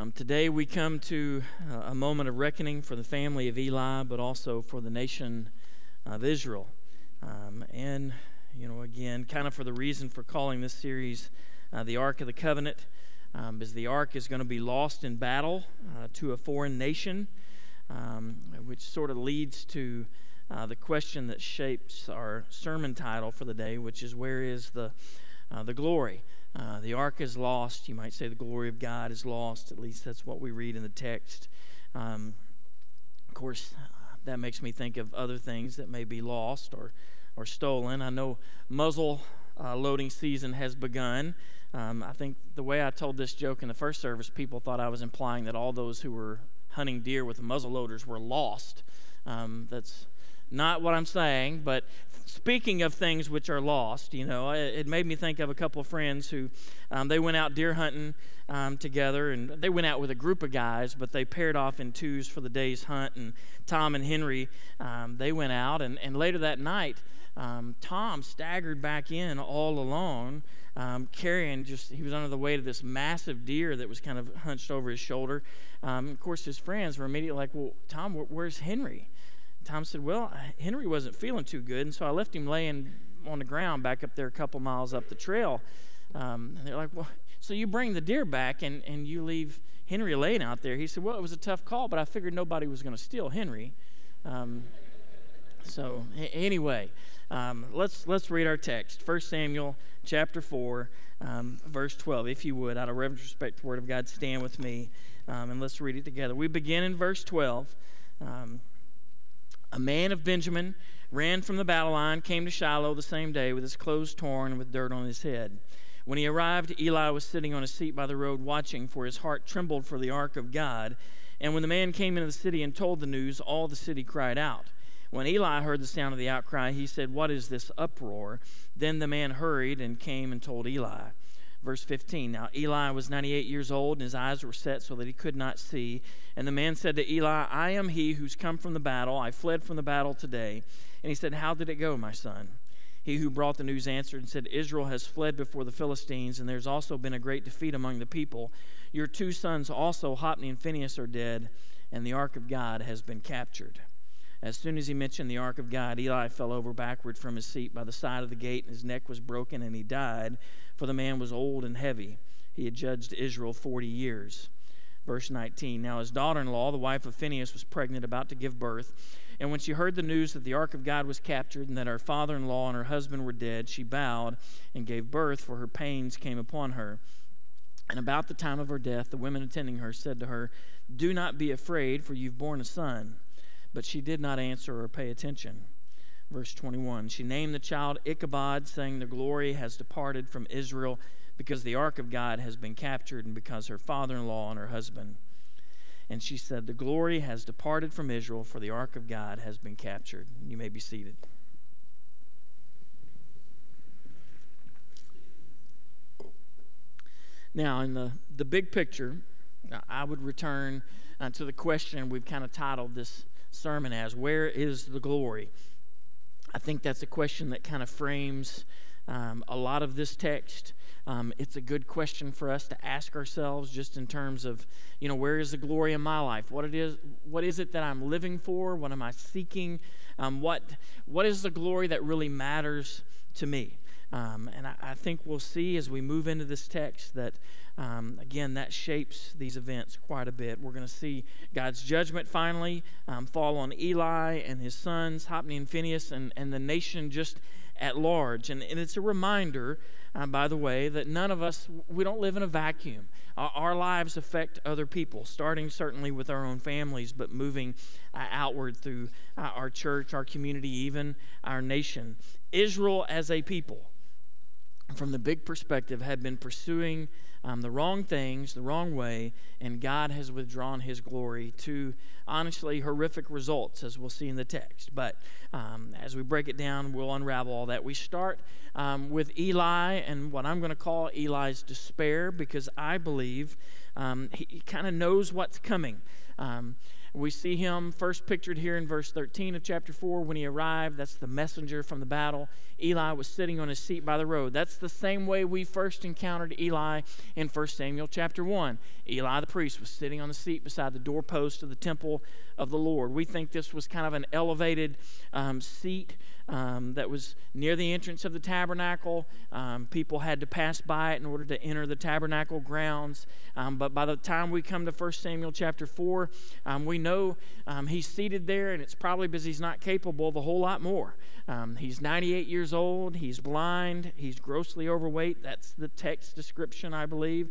Um, today we come to uh, a moment of reckoning for the family of Eli, but also for the nation of Israel. Um, and, you know, again, kind of for the reason for calling this series uh, The Ark of the Covenant, um, is the Ark is going to be lost in battle uh, to a foreign nation, um, which sort of leads to uh, the question that shapes our sermon title for the day, which is Where is the, uh, the glory? Uh, the ark is lost. You might say the glory of God is lost. At least that's what we read in the text. Um, of course, that makes me think of other things that may be lost or, or stolen. I know muzzle uh, loading season has begun. Um, I think the way I told this joke in the first service, people thought I was implying that all those who were hunting deer with muzzle loaders were lost. Um, that's not what I'm saying, but speaking of things which are lost, you know, it, made me think of a couple of friends who um, they went out deer hunting um, together, and they went out with a group of guys, but they paired off in twos for the day's hunt. And Tom and Henry, um, they went out, and, and later that night, um, Tom staggered back in all alone, um, carrying just, he was under the weight of this massive deer that was kind of hunched over his shoulder. Um, of course, his friends were immediately like, Well, Tom, where's Henry? Tom said, Well, Henry wasn't feeling too good, and so I left him laying on the ground back up there a couple miles up the trail. Um, and they're like, Well, so you bring the deer back and, and you leave Henry laying out there. He said, Well, it was a tough call, but I figured nobody was going to steal Henry. Um, so, a- anyway, um, let's, let's read our text 1 Samuel chapter 4, um, verse 12. If you would, out of reverence respect to the Word of God, stand with me um, and let's read it together. We begin in verse 12. A man of Benjamin ran from the battle line, came to Shiloh the same day with his clothes torn and with dirt on his head. When he arrived, Eli was sitting on a seat by the road watching, for his heart trembled for the ark of God. And when the man came into the city and told the news, all the city cried out. When Eli heard the sound of the outcry, he said, What is this uproar? Then the man hurried and came and told Eli. Verse 15 Now Eli was 98 years old, and his eyes were set so that he could not see. And the man said to Eli, I am he who's come from the battle. I fled from the battle today. And he said, How did it go, my son? He who brought the news answered and said, Israel has fled before the Philistines, and there's also been a great defeat among the people. Your two sons also, Hophni and Phinehas, are dead, and the ark of God has been captured. As soon as he mentioned the ark of God, Eli fell over backward from his seat by the side of the gate, and his neck was broken, and he died, for the man was old and heavy. He had judged Israel 40 years. Verse 19 Now his daughter in law, the wife of Phinehas, was pregnant, about to give birth. And when she heard the news that the ark of God was captured, and that her father in law and her husband were dead, she bowed and gave birth, for her pains came upon her. And about the time of her death, the women attending her said to her, Do not be afraid, for you've borne a son. But she did not answer or pay attention. Verse 21 She named the child Ichabod, saying, The glory has departed from Israel because the ark of God has been captured and because her father in law and her husband. And she said, The glory has departed from Israel, for the ark of God has been captured. You may be seated. Now, in the, the big picture, I would return uh, to the question we've kind of titled this sermon as Where is the glory? I think that's a question that kind of frames um, a lot of this text. Um, it's a good question for us to ask ourselves just in terms of, you know, where is the glory in my life? What it is, what is it that I'm living for? What am I seeking? Um, what, what is the glory that really matters to me? Um, and I, I, think we'll see as we move into this text that, um, again, that shapes these events quite a bit. We're going to see God's judgment finally um, fall on Eli and his sons, Hophni and Phinehas, and, and the nation just at large. And, and it's a reminder, uh, by the way, that none of us, we don't live in a vacuum. Our, our lives affect other people, starting certainly with our own families, but moving uh, outward through uh, our church, our community, even our nation. Israel as a people from the big perspective, had been pursuing um, the wrong things the wrong way, and God has withdrawn his glory to honestly horrific results, as we'll see in the text. But um, as we break it down, we'll unravel all that. We start um, with Eli and what I'm going to call Eli's despair, because I believe um, he, he kind of knows what's coming. We see him first pictured here in verse 13 of chapter 4 when he arrived. That's the messenger from the battle. Eli was sitting on his seat by the road. That's the same way we first encountered Eli in 1 Samuel chapter 1. Eli the priest was sitting on the seat beside the doorpost of the temple of the Lord. We think this was kind of an elevated um, seat um, that was near the entrance of the tabernacle. Um, people had to pass by it in order to enter the tabernacle grounds. Um, but by the time we come to 1 Samuel chapter 4, um, we know um, he's seated there, and it's probably because he's not capable of a whole lot more. He's 98 years old. He's blind. He's grossly overweight. That's the text description, I believe.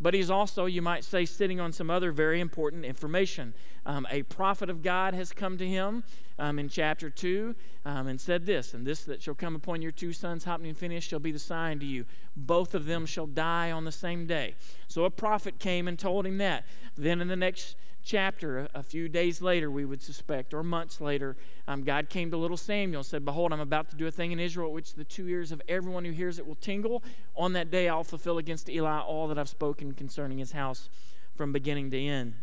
But he's also, you might say, sitting on some other very important information. A prophet of God has come to him um, in chapter 2 um, and said this And this that shall come upon your two sons, Hophni and Phinehas, shall be the sign to you. Both of them shall die on the same day. So a prophet came and told him that. Then in the next chapter, a few days later, we would suspect, or months later, um, God came to little Samuel and said, Behold, I'm about to do a thing in Israel which the two ears of everyone who hears it will tingle. On that day, I'll fulfill against Eli all that I've spoken concerning his house from beginning to end.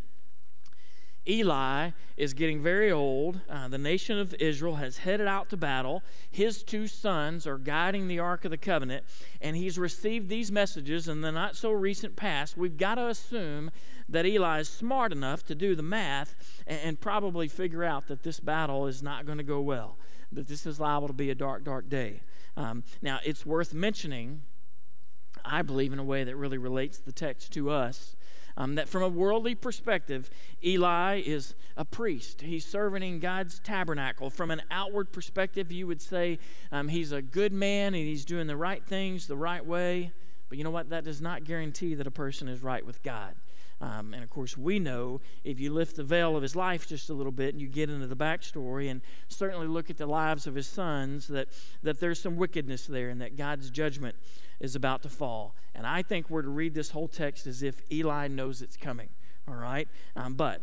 Eli is getting very old. Uh, the nation of Israel has headed out to battle. His two sons are guiding the Ark of the Covenant, and he's received these messages in the not so recent past. We've got to assume that Eli is smart enough to do the math and, and probably figure out that this battle is not going to go well, that this is liable to be a dark, dark day. Um, now, it's worth mentioning, I believe, in a way that really relates the text to us um, that from a worldly perspective, Eli is a priest. He's serving in God's tabernacle. From an outward perspective, you would say um, he's a good man and he's doing the right things the right way. But you know what? That does not guarantee that a person is right with God. Um, and of course, we know if you lift the veil of his life just a little bit and you get into the backstory and certainly look at the lives of his sons, that, that there's some wickedness there and that God's judgment is about to fall. And I think we're to read this whole text as if Eli knows it's coming. All right? Um, but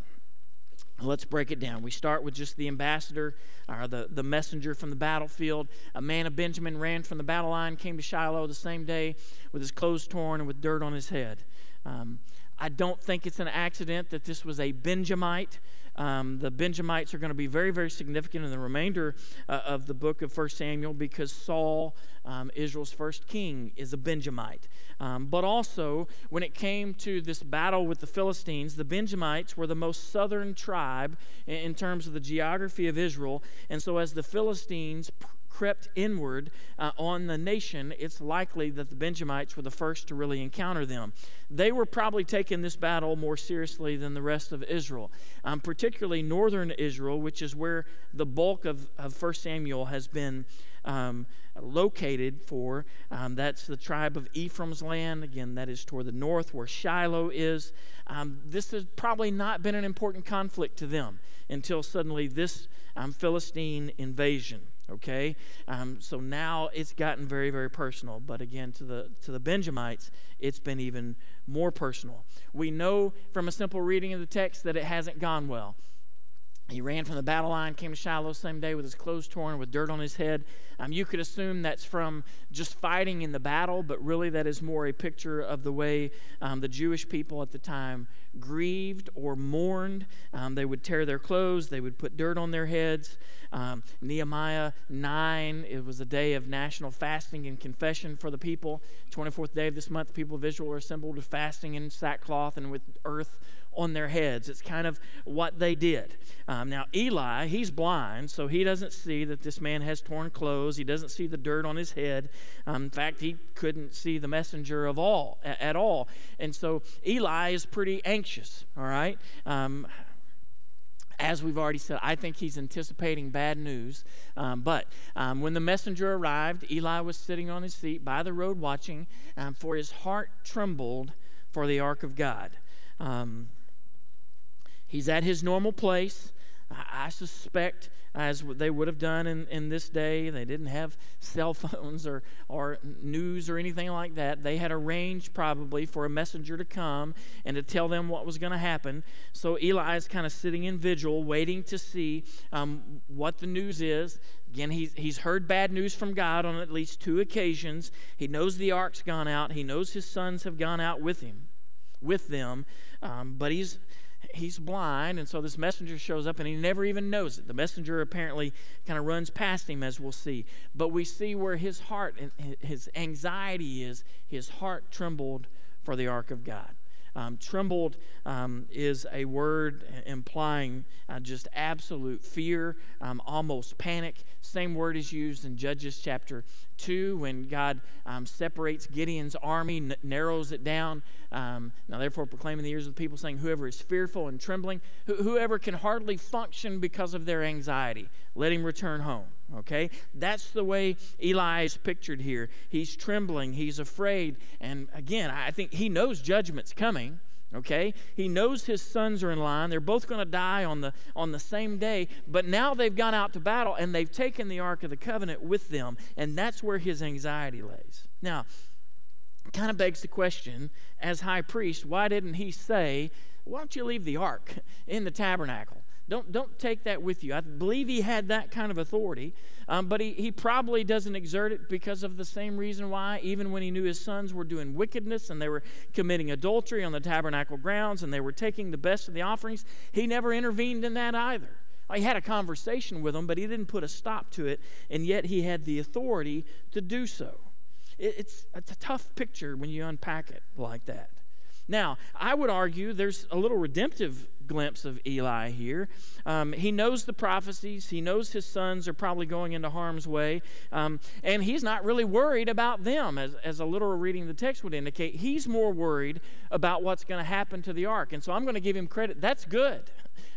Let's break it down. We start with just the ambassador, or the, the messenger from the battlefield. A man of Benjamin ran from the battle line, came to Shiloh the same day with his clothes torn and with dirt on his head. Um, I don't think it's an accident that this was a Benjamite. Um, the Benjamites are going to be very, very significant in the remainder uh, of the book of 1 Samuel because Saul, um, Israel's first king, is a Benjamite. Um, but also, when it came to this battle with the Philistines, the Benjamites were the most southern tribe in, in terms of the geography of Israel. And so, as the Philistines crept inward uh, on the nation, it's likely that the Benjamites were the first to really encounter them. They were probably taking this battle more seriously than the rest of Israel, um, particularly northern Israel, which is where the bulk of, of 1 Samuel has been. Um, located for. Um, that's the tribe of Ephraim's land. Again, that is toward the north where Shiloh is. Um, this has probably not been an important conflict to them until suddenly this um, Philistine invasion. Okay, um, so now it's gotten very, very personal. But again, to the to the Benjamites, it's been even more personal. We know from a simple reading of the text that it hasn't gone well. He ran from the battle line, came to Shiloh same day with his clothes torn, with dirt on his head. Um, you could assume that's from just fighting in the battle, but really that is more a picture of the way um, the Jewish people at the time grieved or mourned. Um, they would tear their clothes, they would put dirt on their heads. Um, Nehemiah 9, it was a day of national fasting and confession for the people. 24th day of this month, people of Israel were assembled with fasting in sackcloth and with earth on their heads. It's kind of what they did. Um, now, Eli, he's blind, so he doesn't see that this man has torn clothes. He doesn't see the dirt on his head. Um, in fact, he couldn't see the messenger of all at all. And so Eli is pretty anxious, all right? Um, as we've already said, I think he's anticipating bad news. Um, but um, when the messenger arrived, Eli was sitting on his seat by the road watching, um, for his heart trembled for the ark of God. Um, He's at his normal place. I, suspect, as they would have done in, in this day, they didn't have cell phones or, or news or anything like that. They had arranged probably for a messenger to come and to tell them what was going to happen. So Eli is kind of sitting in vigil, waiting to see um, what the news is. Again, he's, he's heard bad news from God on at least two occasions. He knows the ark's gone out, he knows his sons have gone out with him, with them, um, but he's he's blind, and so this messenger shows up and he never even knows it. The messenger apparently kind of runs past him, as we'll see. But we see where his heart and his anxiety is. His heart trembled for the ark of God. Um, trembled um, is a word implying uh, just absolute fear, um, almost panic. Same word is used in Judges chapter 2 when God um, separates Gideon's army, n- narrows it down. Um, now, therefore, proclaiming the ears of the people, saying, Whoever is fearful and trembling, wh- whoever can hardly function because of their anxiety, let him return home. Okay? That's the way Eli is pictured here. He's trembling, he's afraid, and again, I think he knows judgment's coming. Okay? He knows his sons are in line. They're both going to die on the on the same day, but now they've gone out to battle and they've taken the ark of the covenant with them, and that's where his anxiety lays. Now, kind of begs the question, as high priest, why didn't he say, "Why don't you leave the ark in the tabernacle?" Don't, don't take that with you. I believe he had that kind of authority, um, but he, he probably doesn't exert it because of the same reason why, even when he knew his sons were doing wickedness and they were committing adultery on the tabernacle grounds and they were taking the best of the offerings, he never intervened in that either. He had a conversation with them, but he didn't put a stop to it, and yet he had the authority to do so. It, it's, it's a tough picture when you unpack it like that. Now, I would argue there's a little redemptive glimpse of Eli here. Um, he knows the prophecies, he knows his sons are probably going into harm's way, um, and he's not really worried about them, as, as a literal reading of the text would indicate. He's more worried about what's going to happen to the ark. And so I'm going to give him credit. That's good.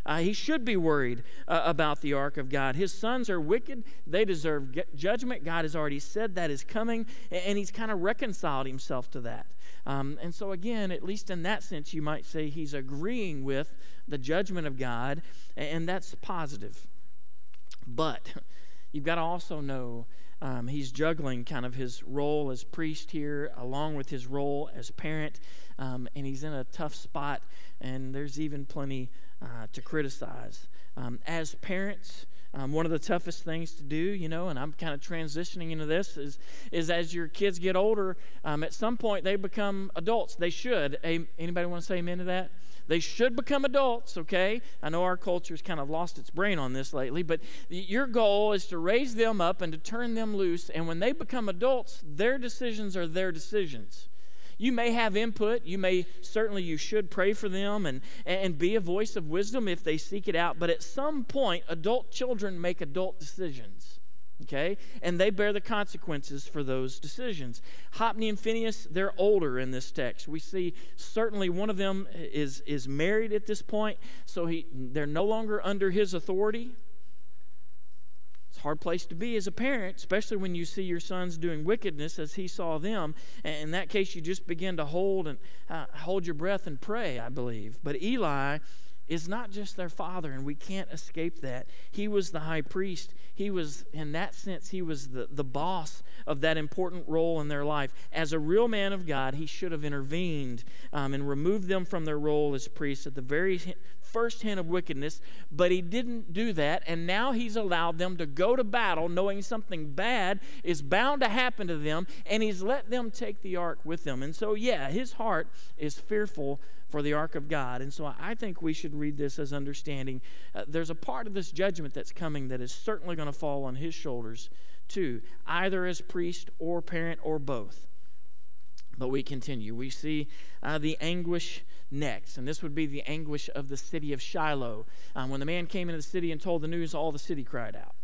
Uh, he should be worried uh, about the ark of God. His sons are wicked. They deserve judgment. God has already said that is coming, and he's kind of reconciled himself to that. Um, and so, again, at least in that sense, you might say he's agreeing with the judgment of God, and that's positive. But you've got to also know um, he's juggling kind of his role as priest here along with his role as parent, um, and he's in a tough spot, and there's even plenty uh, to criticize. Um, as parents, um, one of the toughest things to do, you know, and I'm kind of transitioning into this, is, is as your kids get older, um, at some point they become adults. They should. A, anybody want to say amen to that? They should become adults, okay? I know our culture's kind of lost its brain on this lately, but your goal is to raise them up and to turn them loose. And when they become adults, their decisions are their decisions. You may have input. You may certainly you should pray for them and, and be a voice of wisdom if they seek it out. But at some point, adult children make adult decisions okay? And they bear the consequences for those decisions. Hophni and Phineas, they're older in this text. We see certainly one of them is, is married at this point, so he, they're no longer under his authority. It's a hard place to be as a parent, especially when you see your sons doing wickedness as he saw them. And in that case, you just begin to hold and uh, hold your breath and pray, I believe. But Eli is not just their father, and we can't escape that. He was the high priest. He was, in that sense, he was the, the boss of that important role in their life. As a real man of God, he should have intervened um, and removed them from their role as priests at the very first hint of wickedness, but he didn't do that, and now he's allowed them to go to battle knowing something bad is bound to happen to them, and he's let them take the ark with them. And so, yeah, his heart is fearful for the ark of God. And so I think we should read this as understanding uh, there's a part of this judgment that's coming that is certainly going to fall on his shoulders too, either as priest or parent or both. But we continue. We see uh, the anguish next, and this would be the anguish of the city of Shiloh. Um, when the man came into the city and told the news, all the city cried out.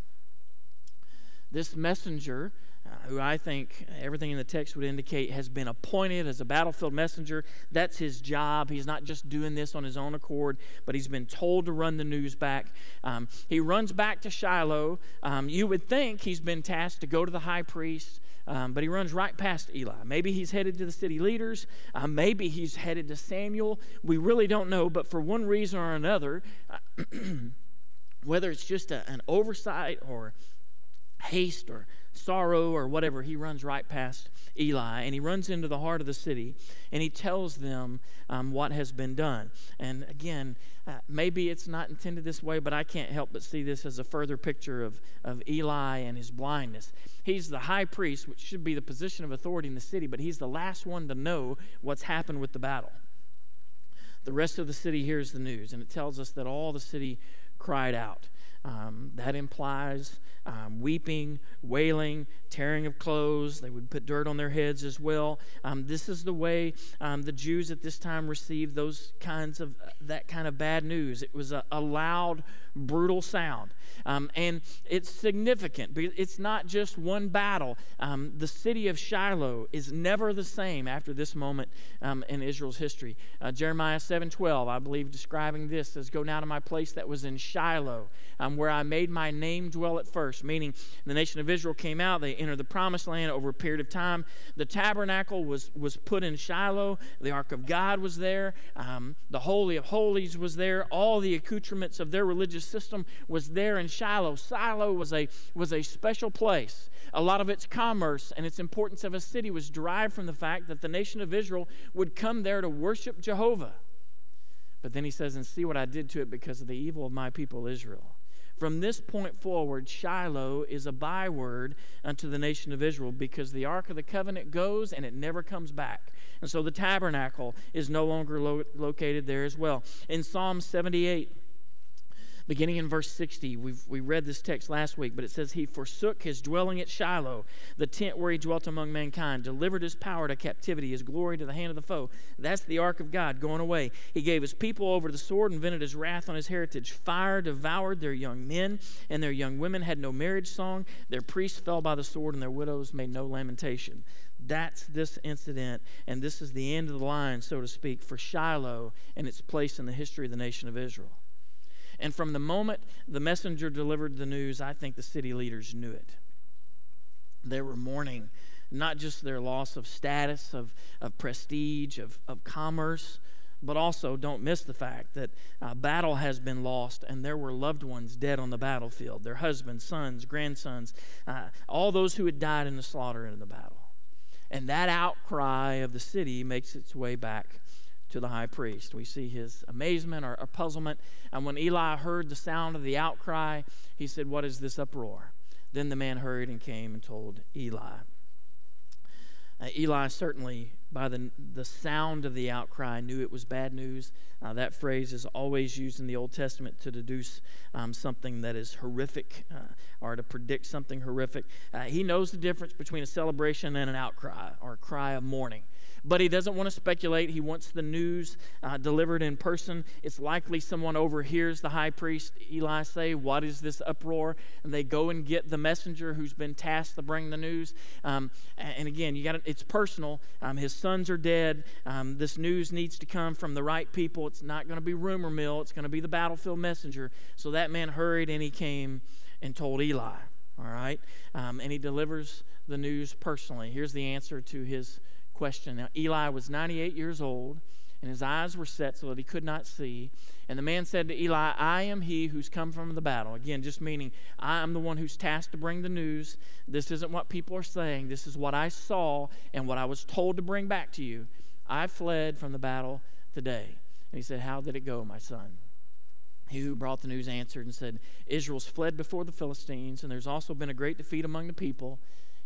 This messenger uh, who I think everything in the text would indicate has been appointed as a battlefield messenger. That's his job. He's not just doing this on his own accord, but he's been told to run the news back. Um, he runs back to Shiloh. Um, you would think he's been tasked to go to the high priest. Um, but he runs right past Eli. Maybe he's headed to the city leaders. Uh, maybe he's headed to Samuel. We really don't know. But for one reason or another, uh, whether it's just a, an oversight or haste or sorrow or whatever, he runs right past Eli and he runs into the heart of the city and he tells them um, what has been done. And again, uh, maybe it's not intended this way, but I can't help but see this as a further picture of, of Eli and his blindness. He's the high priest, which should be the position of authority in the city, but he's the last one to know what's happened with the battle. the rest of the city hears the news, and it tells us that all the city cried out. Um, that implies um, weeping, wailing, tearing of clothes. They would put dirt on their heads as well. Um, this is the way um, the Jews at this time received those kinds of that kind of bad news. It was a, a loud, brutal sound, um, and it's significant. But it's not just one battle. Um, the city of Shiloh is never the same after this moment in Israel's history. Uh, Jeremiah seven twelve, I believe, describing this as "Go down to my place that was in Shiloh, where I made my name dwell at first, meaning the nation of Israel came out, they entered the promised land over a period of time. The tabernacle was, was put in Shiloh, the ark of God was there, um, the Holy of Holies was there, all the accoutrements of their religious system was there in Shiloh. Shiloh was a, was a special place. A lot of its commerce and its importance of a city was derived from the fact that the nation of Israel would come there to worship Jehovah. But then he says, And see what I did to it because of the evil of my people Israel. From this point forward, Shiloh is a byword unto the nation of Israel because the Ark of the Covenant goes and it never comes back. And so the tabernacle is no longer lo- located there as well. In Psalm 78, beginning in verse 60. We've, we read this text last week, but it says, He forsook his dwelling at Shiloh, the tent where he dwelt among mankind, delivered his power to captivity, his glory to the hand of the foe. That's the ark of God going away. He gave his people over to the sword and vented his wrath on his heritage. Fire devoured their young men, and their young women had no marriage song. Their priests fell by the sword, and their widows made no lamentation. That's this incident, and this is the end of the line, so to speak, for Shiloh and its place in the history of the nation of Israel. And from the moment the messenger delivered the news, I think the city leaders knew it. They were mourning not just their loss of status, of, of prestige, of, of commerce, but also don't miss the fact that uh, battle has been lost and there were loved ones dead on the battlefield their husbands, sons, grandsons, uh, all those who had died in the slaughter in the battle. And that outcry of the city makes its way back to the high priest. We see his amazement or, or puzzlement. And when Eli heard the sound of the outcry, he said, What is this uproar? Then the man hurried and came and told Eli. Uh, Eli certainly, by the, the sound of the outcry, knew it was bad news. Uh, that phrase is always used in the Old Testament to deduce um, something that is horrific uh, or to predict something horrific. Uh, he knows the difference between a celebration and an outcry or a cry of mourning but he doesn't want to speculate. He wants the news uh, delivered in person. It's likely someone overhears the high priest Eli say, What is this uproar? And they go and get the messenger who's been tasked to bring the news. Um, and again, you got it's personal. Um, his sons are dead. Um, this news needs to come from the right people. It's not going to be rumor mill, it's going to be the battlefield messenger. So that man hurried and he came and told Eli. All right? Um, and he delivers the news personally. Here's the answer to his question. Now, Eli was 98 years old, and his eyes were set so that he could not see. And the man said to Eli, I am he who's come from the battle. Again, just meaning, I am the one who's tasked to bring the news. This isn't what people are saying. This is what I saw and what I was told to bring back to you. I fled from the battle today. And he said, How did it go, my son? He who brought the news answered and said, Israel's fled before the Philistines, and there's also been a great defeat among the people.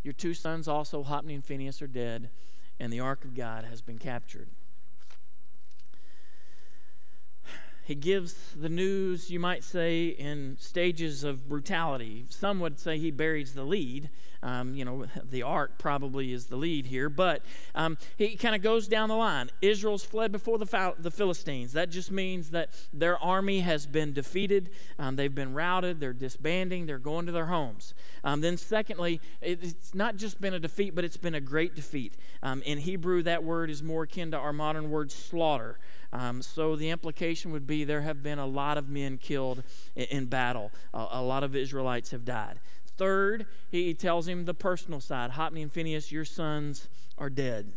Your two sons also, Hophni and Phinehas, are dead and the ark of God has been captured. He gives the news, you might say, in stages of brutality. Some would say he buries the lead. Um, you know, the ark probably is the lead here, but um, he kind of goes down the line. Israel's fled before the, the Philistines. That just means that their army has been defeated. Um, they've been routed. They're disbanding. They're going to their homes. Um, then, secondly, it's not just been a defeat, but it's been a great defeat. Um, in Hebrew, that word is more akin to our modern word slaughter. Um, so the implication would be there have been a lot of men killed in, in battle. A lot of Israelites have died. Third, he tells him the personal side Hophni and Phinehas, your sons are dead.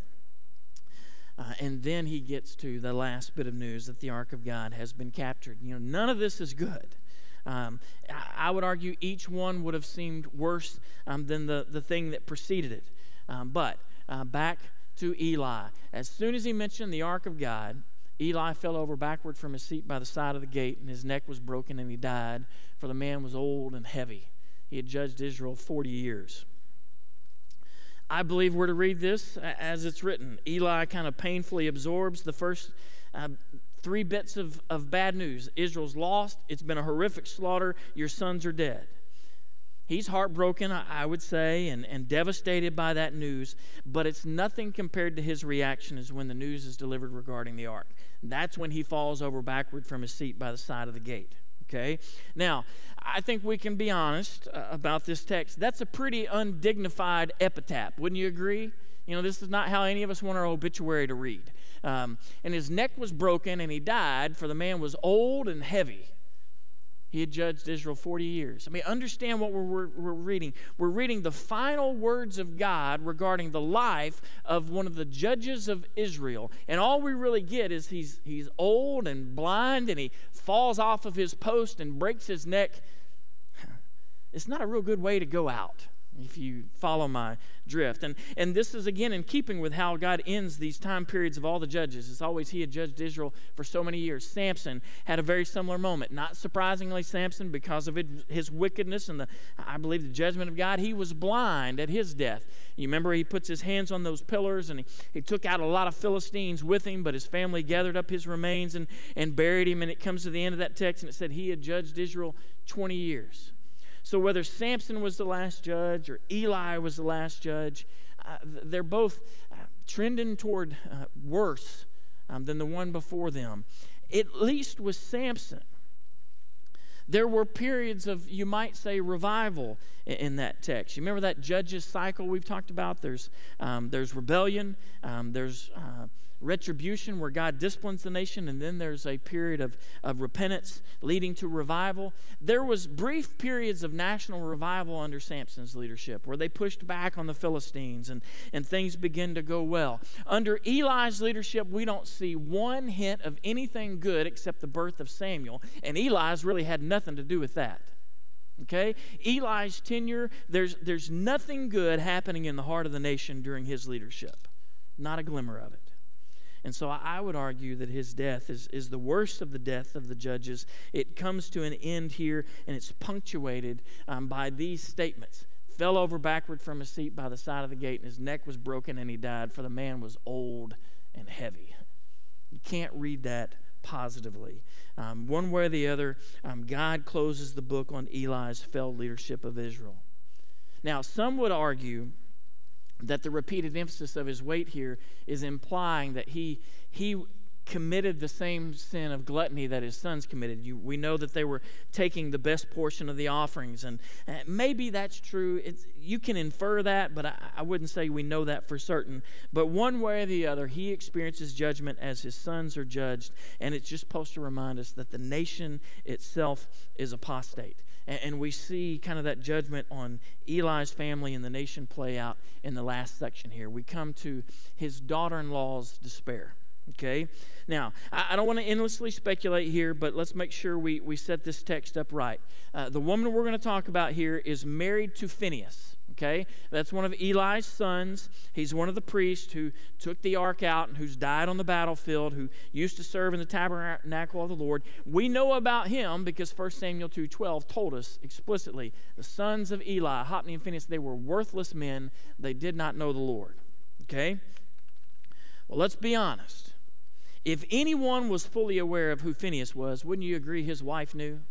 Uh, and then he gets to the last bit of news that the Ark of God has been captured. You know, none of this is good. Um, I would argue each one would have seemed worse um, than the, the thing that preceded it. Um, but uh, back to Eli. As soon as he mentioned the Ark of God, Eli fell over backward from his seat by the side of the gate, and his neck was broken, and he died, for the man was old and heavy. He had judged Israel 40 years. I believe we're to read this as it's written. Eli kind of painfully absorbs the first uh, three bits of, of bad news Israel's lost, it's been a horrific slaughter, your sons are dead. He's heartbroken, I would say, and, and devastated by that news, but it's nothing compared to his reaction as when the news is delivered regarding the ark. That's when he falls over backward from his seat by the side of the gate. Okay? Now, I think we can be honest uh, about this text. That's a pretty undignified epitaph. Wouldn't you agree? You know, this is not how any of us want our obituary to read. Um, and his neck was broken and he died, for the man was old and heavy. He had judged Israel 40 years. I mean, understand what we're, we're, we're, reading. We're reading the final words of God regarding the life of one of the judges of Israel. And all we really get is he's, he's old and blind and he falls off of his post and breaks his neck. It's not a real good way to go out if you follow my drift. And, and this is again in keeping with how God ends these time periods of all the judges. It's always He had judged Israel for so many years. Samson had a very similar moment. Not surprisingly, Samson, because of his wickedness and the, I believe, the judgment of God, he was blind at his death. You remember he puts his hands on those pillars and he, he took out a lot of Philistines with him, but his family gathered up his remains and, and buried him. And it comes to the end of that text and it said he had judged Israel 20 years. So, whether Samson was the last judge or Eli was the last judge, uh, they're both uh, trending toward uh, worse um, than the one before them. At least with Samson, there were periods of, you might say, revival in, that text. You remember that judges cycle we've talked about? There's, um, there's rebellion, um, there's uh, retribution where God disciplines the nation, and then there's a period of, of repentance leading to revival. There was brief periods of national revival under Samson's leadership where they pushed back on the Philistines and, and things began to go well. Under Eli's leadership, we don't see one hint of anything good except the birth of Samuel, and Eli's really had nothing to do with that. Okay? Eli's tenure, there's, there's nothing good happening in the heart of the nation during his leadership. Not a glimmer of it. And so I would argue that his death is, is the worst of the death of the judges. It comes to an end here, and it's punctuated um, by these statements fell over backward from his seat by the side of the gate, and his neck was broken, and he died, for the man was old and heavy. You can't read that positively. Um, one way or the other, um, God closes the book on Eli's failed leadership of Israel. Now, some would argue that the repeated emphasis of his weight here is implying that he, he committed the same sin of gluttony that his sons committed. You, we know that they were taking the best portion of the offerings, and maybe that's true. It's, you can infer that, but I, I wouldn't say we know that for certain. But one way or the other, he experiences judgment as his sons are judged, and it's just supposed to remind us that the nation itself is apostate. And, and we see kind of that judgment on Eli's family and the nation play out in the last section here. We come to his daughter in law's despair. Okay? Now, I, I don't want to endlessly speculate here, but let's make sure we, we set this text up right. Uh, the woman we're going to talk about here is married to Phineas. Okay? That's one of Eli's sons. He's one of the priests who took the ark out and who's died on the battlefield, who used to serve in the tabernacle of the Lord. We know about him because 1 Samuel 2:12 told us explicitly the sons of Eli, Hophni and Phinehas, they were worthless men. They did not know the Lord. Okay? Well, let's be honest. If anyone was fully aware of who Phineas was, wouldn't you agree his wife knew?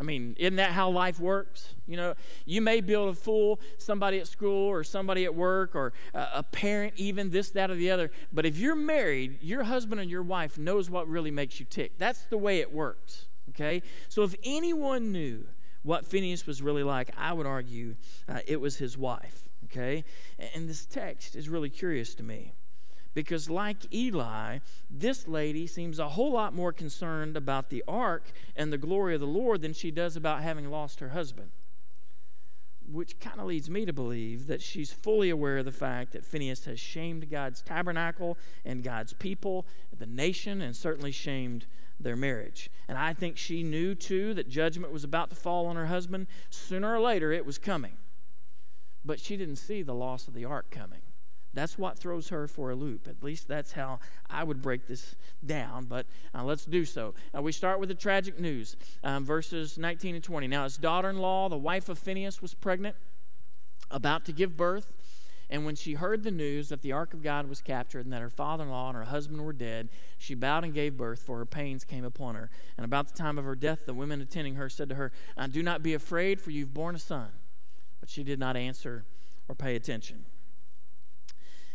I mean, isn't that how life works? You know, you may be able to fool somebody at school or somebody at work or a parent, even this, that, or the other. But if you're married, your husband and your wife knows what really makes you tick. That's the way it works. Okay? So if anyone knew what Phineas was really like, I would argue uh, it was his wife. Okay? And this text is really curious to me because, like Eli, this lady seems a whole lot more concerned about the ark and the glory of the Lord than she does about having lost her husband. Which kind of leads me to believe that she's fully aware of the fact that Phineas has shamed God's tabernacle and God's people, the nation, and certainly shamed their marriage. And I think she knew too that judgment was about to fall on her husband. Sooner or later, it was coming. But she didn't see the loss of the ark coming. That's what throws her for a loop. At least that's how I would break this down, but uh, let's do so. Uh, we start with the tragic news, um, verses 19 and 20. Now, his daughter in law, the wife of Phineas, was pregnant, about to give birth. And when she heard the news that the ark of God was captured and that her father in law and her husband were dead, she bowed and gave birth, for her pains came upon her. And about the time of her death, the women attending her said to her, Do not be afraid, for you've borne a son. But she did not answer or pay attention.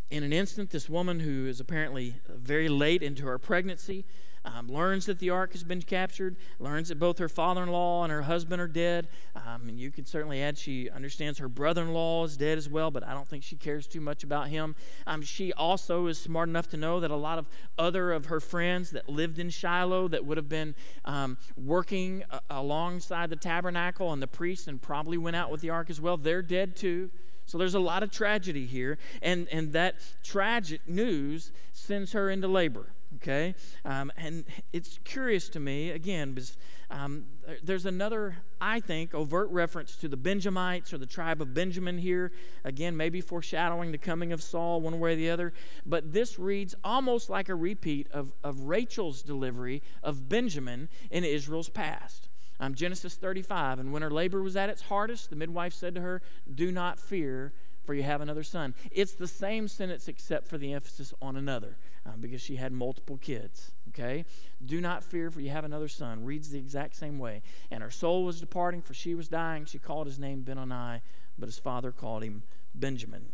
In an instant, this woman, who is apparently very late into her pregnancy, um, learns that the ark has been captured, learns that both her father in law and her husband are dead. Um, and you can certainly add she understands her brother in law is dead as well, but I don't think she cares too much about him. Um, she also is smart enough to know that a lot of other of her friends that lived in Shiloh that would have been um, working a- alongside the tabernacle and the priests and probably went out with the ark as well, they're dead too. So there's a lot of tragedy here, and, and that tragic news sends her into labor. Okay? Um, and it's curious to me, again, because um, there's another, I think, overt reference to the Benjamites or the tribe of Benjamin here. Again, maybe foreshadowing the coming of Saul one way or the other. But this reads almost like a repeat of, of Rachel's delivery of Benjamin in Israel's past. Um, Genesis 35, and when her labor was at its hardest, the midwife said to her, Do not fear, for you have another son. It's the same sentence except for the emphasis on another, um, because she had multiple kids. Okay? Do not fear, for you have another son. Reads the exact same way. And her soul was departing, for she was dying. She called his name Benoni, but his father called him Benjamin.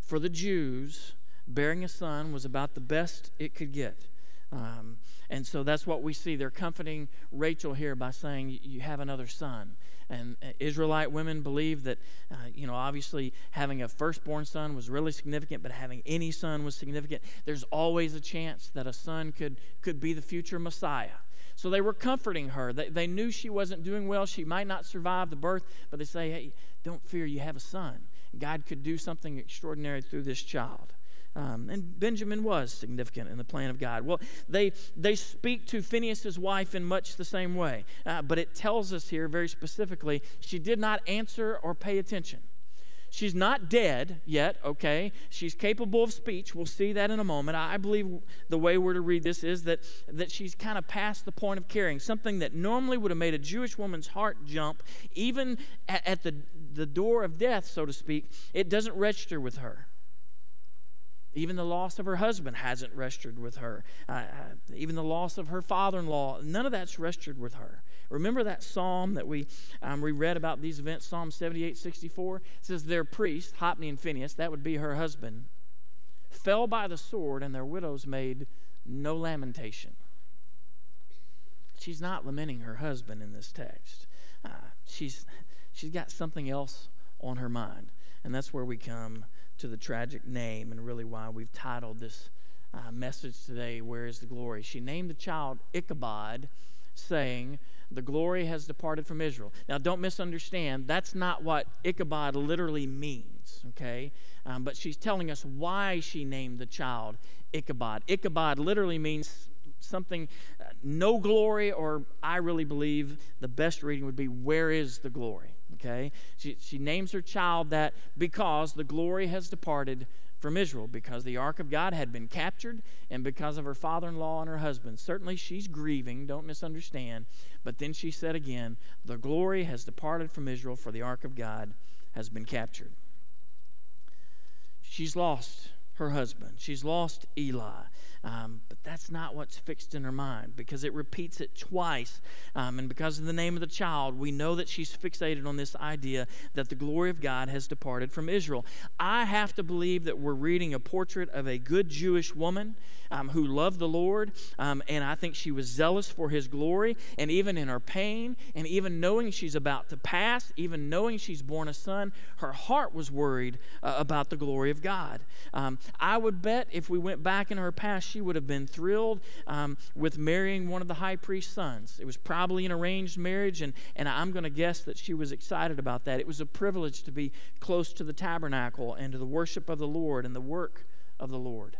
For the Jews, bearing a son was about the best it could get. Um, and so that's what we see. They're comforting Rachel here by saying, You have another son. And uh, Israelite women believe that, uh, you know, obviously having a firstborn son was really significant, but having any son was significant. There's always a chance that a son could, could be the future Messiah. So they were comforting her. They, they knew she wasn't doing well. She might not survive the birth, but they say, Hey, don't fear, you have a son. God could do something extraordinary through this child. Um, and Benjamin was significant in the plan of God. Well, they, they speak to Phineas's wife in much the same way, uh, but it tells us here very specifically she did not answer or pay attention. She's not dead yet, okay? She's capable of speech. We'll see that in a moment. I believe the way we're to read this is that, that she's kind of past the point of caring. Something that normally would have made a Jewish woman's heart jump, even at, at the, the door of death, so to speak, it doesn't register with her. Even the loss of her husband hasn't registered with her. Uh, uh even the loss of her father in law, none of that's registered with her. Remember that psalm that we, um, we read about these events, Psalm 78 64? It says, Their priest, Hophni and Phinehas, that would be her husband, fell by the sword, and their widows made no lamentation. She's not lamenting her husband in this text. Uh, she's, she's got something else on her mind. And that's where we come to the tragic name and really why we've titled this uh, message today, Where is the Glory? She named the child Ichabod, saying, The glory has departed from Israel. Now, don't misunderstand, that's not what Ichabod literally means, okay? Um, but she's telling us why she named the child Ichabod. Ichabod literally means something, uh, no glory, or I really believe the best reading would be, Where is the glory? Okay? She, she names her child that because the glory has departed from Israel, because the ark of God had been captured, and because of her father in law and her husband. Certainly she's grieving, don't misunderstand. But then she said again, The glory has departed from Israel, for the ark of God has been captured. She's lost her husband, she's lost Eli. Um, but that's not what's fixed in her mind because it repeats it twice. Um, and because of the name of the child, we know that she's fixated on this idea that the glory of God has departed from Israel. I have to believe that we're reading a portrait of a good Jewish woman um, who loved the Lord, um, and I think she was zealous for his glory. And even in her pain, and even knowing she's about to pass, even knowing she's born a son, her heart was worried uh, about the glory of God. Um, I would bet if we went back in her past, she would have been thrilled um, with marrying one of the high priest's sons. It was probably an arranged marriage, and, and I'm going to guess that she was excited about that. It was a privilege to be close to the tabernacle and to the worship of the Lord and the work of the Lord.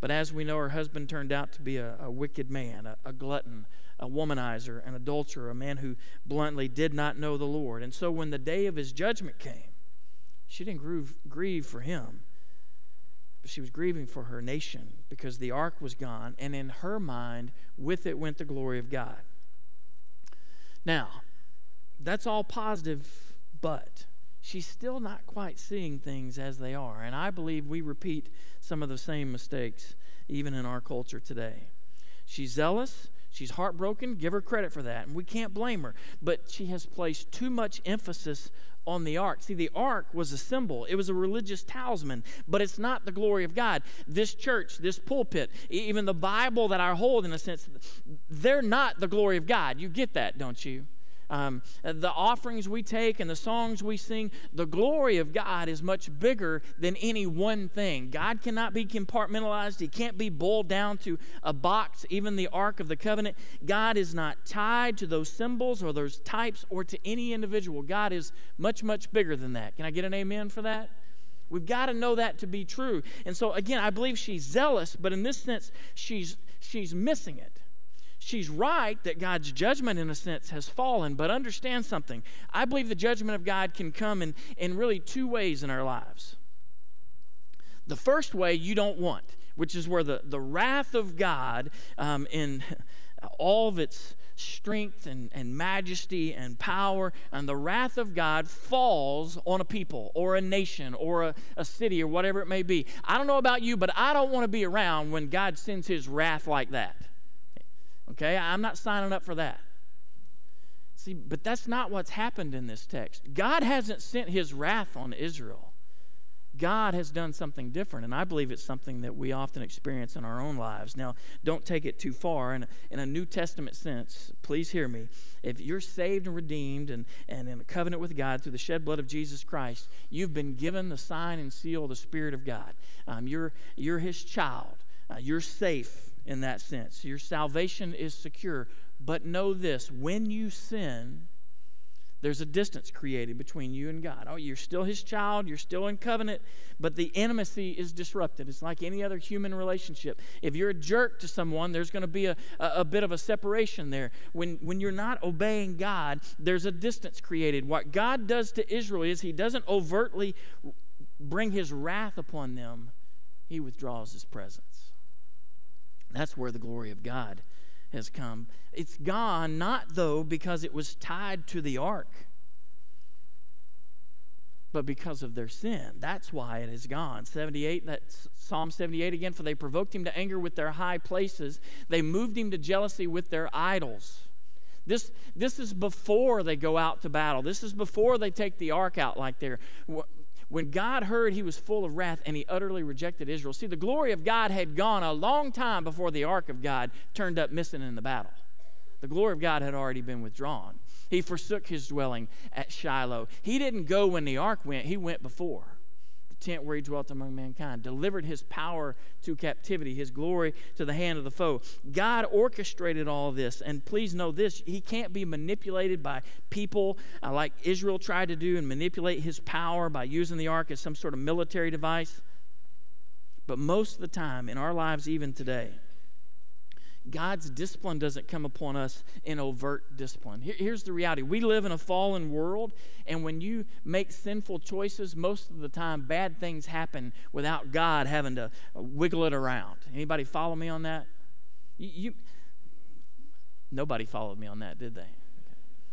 But as we know, her husband turned out to be a, a wicked man, a, a glutton, a womanizer, an adulterer, a man who bluntly did not know the Lord. And so when the day of his judgment came, she didn't grieve, grieve for him, she was grieving for her nation because the ark was gone, and in her mind, with it went the glory of God. Now, that's all positive, but she's still not quite seeing things as they are. And I believe we repeat some of the same mistakes even in our culture today. She's zealous, she's heartbroken, give her credit for that, and we can't blame her. But she has placed too much emphasis on the ark. See, the ark was a symbol, it was a religious talisman, but it's not the glory of God. This church, this pulpit, even the Bible that I hold, in a sense, they're not the glory of God. You get that, don't you? Um, the offerings we take and the songs we sing, the glory of God is much bigger than any one thing. God cannot be compartmentalized, He can't be boiled down to a box, even the Ark of the Covenant. God is not tied to those symbols or those types or to any individual. God is much, much bigger than that. Can I get an amen for that? We've got to know that to be true. And so, again, I believe she's zealous, but in this sense, she's, she's missing it she's right that God's judgment, in a sense, has fallen, but understand something. I believe the judgment of God can come in, in really two ways in our lives. The first way you don't want, which is where the, the wrath of God um, in all of its strength and, and majesty and power and the wrath of God falls on a people or a nation or a, a city or whatever it may be. I don't know about you, but I don't want to be around when God sends his wrath like that. Okay, I'm not signing up for that. See, but that's not what's happened in this text. God hasn't sent his wrath on Israel. God has done something different, and I believe it's something that we often experience in our own lives. Now, don't take it too far. In a, in a New Testament sense, please hear me. If you're saved and redeemed and, and in a covenant with God through the shed blood of Jesus Christ, you've been given the sign and seal of the Spirit of God. Um, you're, you're his child. Uh, you're safe in that sense. Your salvation is secure. But know this when you sin, there's a distance created between you and God. Oh, you're still His child, you're still in covenant, but the intimacy is disrupted. It's like any other human relationship. If you're a jerk to someone, there's going to be a, a, a, bit of a separation there. When, when you're not obeying God, there's a distance created. What God does to Israel is He doesn't overtly bring His wrath upon them, He withdraws His presence. That's where the glory of God has come. It's gone, not though because it was tied to the ark, but because of their sin. That's why it is gone. 78, that's Psalm 78 again. For they provoked him to anger with their high places, they moved him to jealousy with their idols. This, this is before they go out to battle. This is before they take the ark out like they're when God heard, he was full of wrath and he utterly rejected Israel. See, the glory of God had gone a long time before the ark of God turned up missing in the battle. The glory of God had already been withdrawn. He forsook his dwelling at Shiloh. He didn't go when the ark went, he went before tent where he dwelt among mankind, delivered his power to captivity, his glory to the hand of the foe. God orchestrated all this. And please know this he can't be manipulated by people uh, like Israel tried to do and manipulate his power by using the ark as some sort of military device. But most of the time in our lives, even today, God's discipline doesn't come upon us in overt discipline. Here, here's the reality we live in a fallen world, and when you make sinful choices, most of the time bad things happen without God having to wiggle it around. Anybody follow me on that? You, you nobody followed me on that, did they?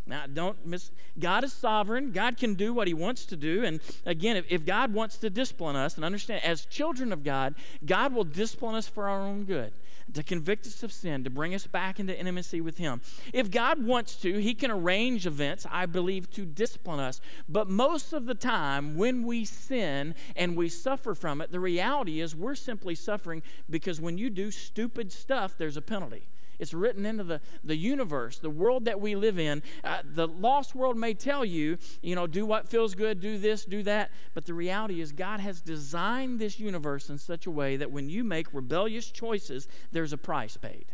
Now, don't miss. God is sovereign. God can do what He wants to do. And again, if, if God wants to discipline us, and understand, as children of God, God will discipline us for our own good to convict us of sin, to bring us back into intimacy with Him. If God wants to, He can arrange events, I believe, to discipline us. But most of the time, when we sin and we suffer from it, the reality is we're simply suffering because when you do stupid stuff, there's a penalty. It's written into the, the universe, the world that we live in. Uh, the lost world may tell you, you know, do what feels good, do this, do that. But the reality is, God has designed this universe in such a way that when you make rebellious choices, there's a price paid.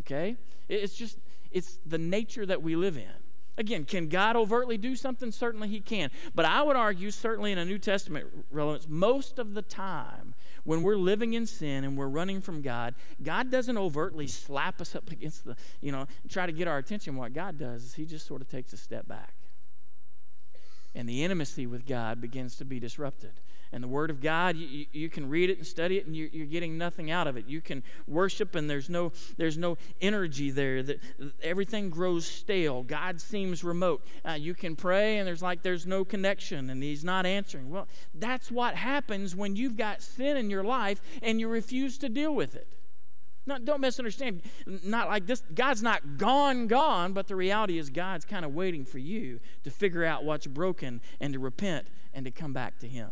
Okay? It's just, it's the nature that we live in. Again, can God overtly do something? Certainly He can. But I would argue, certainly in a New Testament relevance, most of the time, when we're living in sin and we're running from God, God doesn't overtly slap us up against the, you know, try to get our attention. What God does is He just sort of takes a step back. And the intimacy with God begins to be disrupted. And the Word of God, you, you can read it and study it, and you're, you're, getting nothing out of it. You can worship, and there's no, there's no energy there. That everything grows stale. God seems remote. Uh, you can pray, and there's like there's no connection, and He's not answering. Well, that's what happens when you've got sin in your life and you refuse to deal with it. No, don't misunderstand. Not like this. God's not gone, gone, but the reality is God's kind of waiting for you to figure out what's broken and to repent and to come back to Him.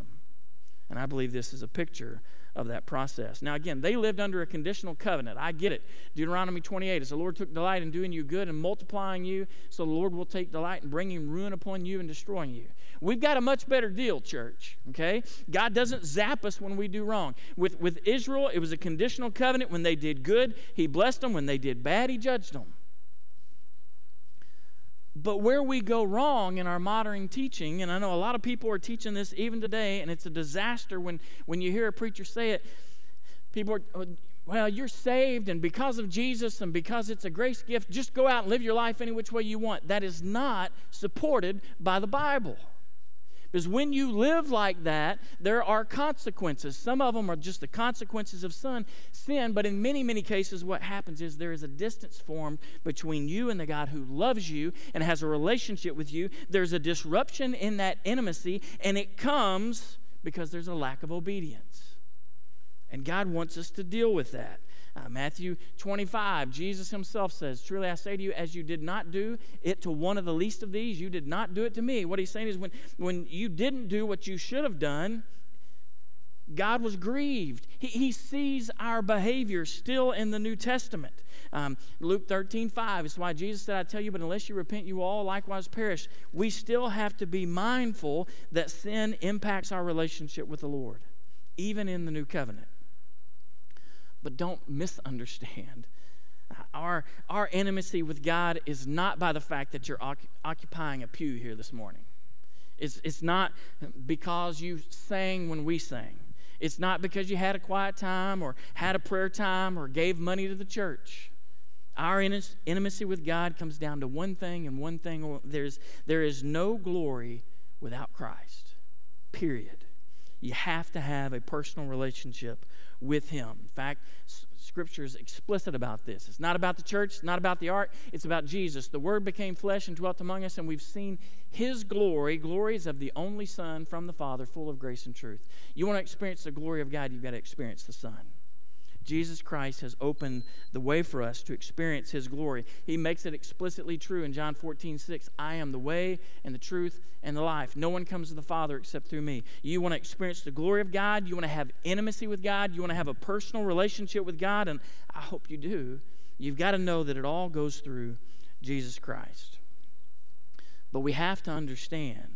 And I believe this is a picture of that process. Now, again, they lived under a conditional covenant. I get it. Deuteronomy 28 is the Lord took delight in doing you good and multiplying you, so the Lord will take delight in bringing ruin upon you and destroying you. We've got a much better deal, church, okay? God doesn't zap us when we do wrong. With, with Israel, it was a conditional covenant. When they did good, He blessed them. When they did bad, He judged them. But where we go wrong in our modern teaching, and I know a lot of people are teaching this even today, and it's a disaster when, when you hear a preacher say it. People are, oh, well, you're saved, and because of Jesus and because it's a grace gift, just go out and live your life any which way you want. That is not supported by the Bible. Because when you live like that, there are consequences. Some of them are just the consequences of sin, sin, but in many, many cases, what happens is there is a distance formed between you and the God who loves you and has a relationship with you. There's a disruption in that intimacy, and it comes because there's a lack of obedience. And God wants us to deal with that. Uh, Matthew 25, Jesus himself says, Truly I say to you, as you did not do it to one of the least of these, you did not do it to me. What he's saying is, when, when you didn't do what you should have done, God was grieved. He, he sees our behavior still in the New Testament. Um, Luke 13, 5 is why Jesus said, I tell you, but unless you repent, you all likewise perish. We still have to be mindful that sin impacts our relationship with the Lord, even in the New Covenant. But don't misunderstand. Our, our intimacy with God is not by the fact that you're occupying a pew here this morning. It's, it's not because you sang when we sang. It's not because you had a quiet time or had a prayer time or gave money to the church. Our intimacy with God comes down to one thing and one thing oh, there's, there is no glory without Christ. Period. You have to have a personal relationship with Him. In fact, Scripture is explicit about this. It's not about the church, not about the ark, it's about Jesus. The Word became flesh and dwelt among us, and we've seen His glory. Glories of the only Son from the Father, full of grace and truth. You want to experience the glory of God, you've got to experience the Son. Jesus Christ has opened the way for us to experience his glory. He makes it explicitly true in John 14, 6. I am the way and the truth and the life. No one comes to the Father except through me. You want to experience the glory of God. You want to have intimacy with God. You want to have a personal relationship with God. And I hope you do. You've got to know that it all goes through Jesus Christ. But we have to understand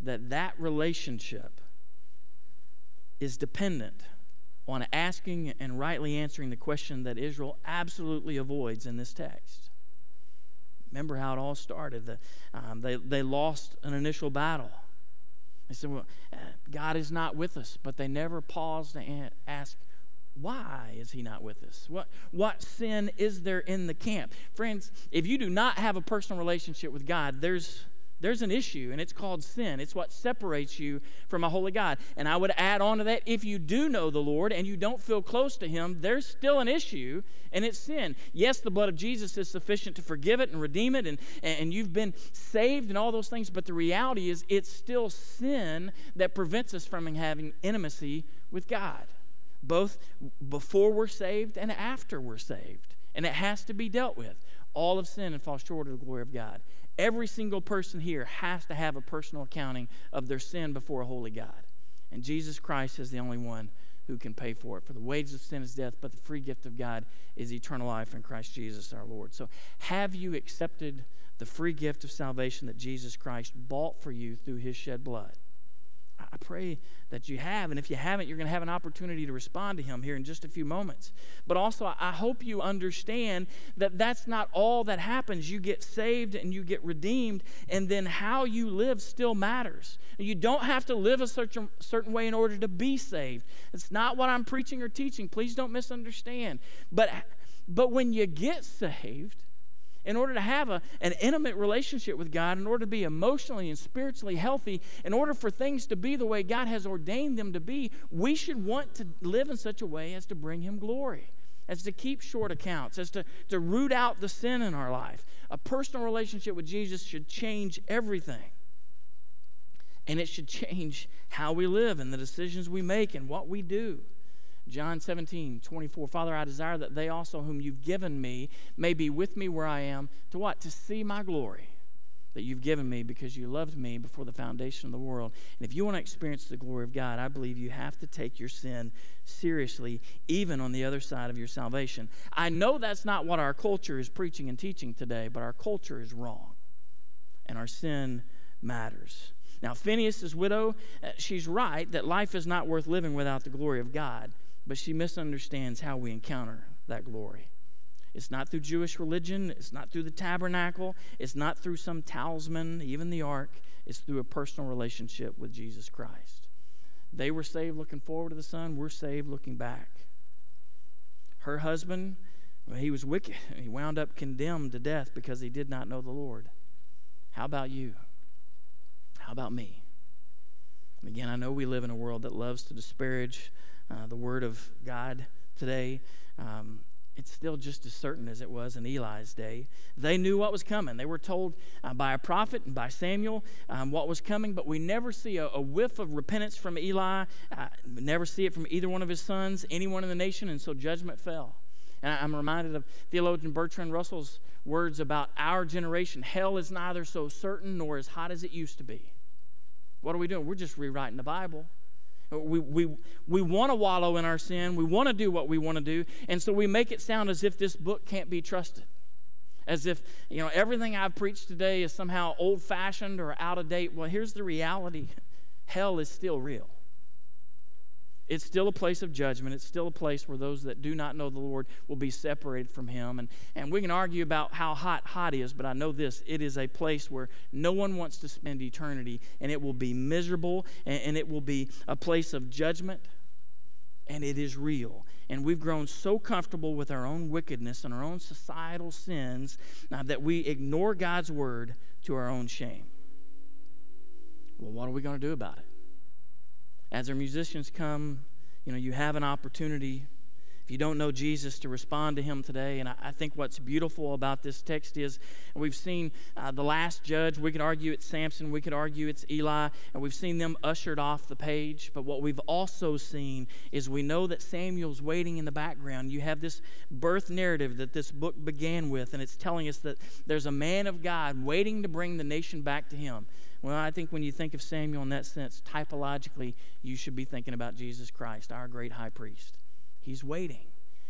that that relationship is dependent on asking and rightly answering the question that Israel absolutely avoids in this text. Remember how it all started. The, um, they, they lost an initial battle. They said, Well, uh, God is not with us, but they never paused to ask, why is he not with us? What, what sin is there in the camp? Friends, if you do not have a personal relationship with God, there's there's an issue, and it's called sin. It's what separates you from a holy God. And I would add on to that if you do know the Lord and you don't feel close to Him, there's still an issue, and it's sin. Yes, the blood of Jesus is sufficient to forgive it and redeem it, and, and you've been saved and all those things, but the reality is it's still sin that prevents us from having intimacy with God, both before we're saved and after we're saved. And it has to be dealt with. All of sin and fall short of the glory of God. Every single person here has to have a personal accounting of their sin before a holy God. And Jesus Christ is the only one who can pay for it. For the wages of sin is death, but the free gift of God is eternal life in Christ Jesus our Lord. So, have you accepted the free gift of salvation that Jesus Christ bought for you through his shed blood? I pray that you have. And if you haven't, you're going to have an opportunity to respond to Him here in just a few moments. But also, I hope you understand that that's not all that happens. You get saved and you get redeemed, and then how you live still matters. You don't have to live a certain, certain way in order to be saved. It's not what I'm preaching or teaching. Please don't misunderstand. But, but when you get saved, in order to have a, an intimate relationship with God, in order to be emotionally and spiritually healthy, in order for things to be the way God has ordained them to be, we should want to live in such a way as to bring Him glory, as to keep short accounts, as to, to root out the sin in our life. A personal relationship with Jesus should change everything. And it should change how we live and the decisions we make and what we do. John 17, 24. Father, I desire that they also, whom you've given me, may be with me where I am. To what? To see my glory that you've given me because you loved me before the foundation of the world. And if you want to experience the glory of God, I believe you have to take your sin seriously, even on the other side of your salvation. I know that's not what our culture is preaching and teaching today, but our culture is wrong. And our sin matters. Now, Phineas' widow, uh, she's right that life is not worth living without the glory of God but she misunderstands how we encounter that glory. It's not through Jewish religion, it's not through the tabernacle, it's not through some talisman, even the ark. It's through a personal relationship with Jesus Christ. They were saved looking forward to the Son, we're saved looking back. Her husband, he was wicked. He wound up condemned to death because he did not know the Lord. How about you? How about me? Again, I know we live in a world that loves to disparage uh, the Word of God today, um, it's still just as certain as it was in Eli's day. They knew what was coming. They were told uh, by a prophet and by Samuel um, what was coming, but we never see a, a whiff of repentance from Eli. Uh, never see it from either one of his sons, anyone in the nation, and so judgment fell. And I'm reminded of theologian Bertrand Russell's words about our generation hell is neither so certain nor as hot as it used to be. What are we doing? We're just rewriting the Bible. We, we, we want to wallow in our sin. We want to do what we want to do. And so we make it sound as if this book can't be trusted. As if, you know, everything I've preached today is somehow old fashioned or out of date. Well, here's the reality hell is still real. It's still a place of judgment. It's still a place where those that do not know the Lord will be separated from Him. And, and we can argue about how hot hot is, but I know this it is a place where no one wants to spend eternity, and it will be miserable, and, and it will be a place of judgment, and it is real. And we've grown so comfortable with our own wickedness and our own societal sins uh, that we ignore God's word to our own shame. Well, what are we going to do about it? As our musicians come, you know, you have an opportunity. If you don't know Jesus, to respond to him today. And I, I think what's beautiful about this text is we've seen uh, the last judge. We could argue it's Samson, we could argue it's Eli, and we've seen them ushered off the page. But what we've also seen is we know that Samuel's waiting in the background. You have this birth narrative that this book began with, and it's telling us that there's a man of God waiting to bring the nation back to him. Well, I think when you think of Samuel in that sense, typologically, you should be thinking about Jesus Christ, our great high priest. He's waiting.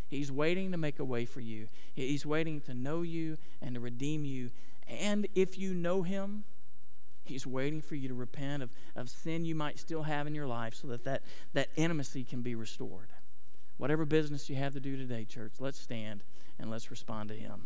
He's waiting to make a way for you. He's waiting to know you and to redeem you. And if you know him, He's waiting for you to repent of, of sin you might still have in your life so that, that that intimacy can be restored. Whatever business you have to do today, church, let's stand and let's respond to Him.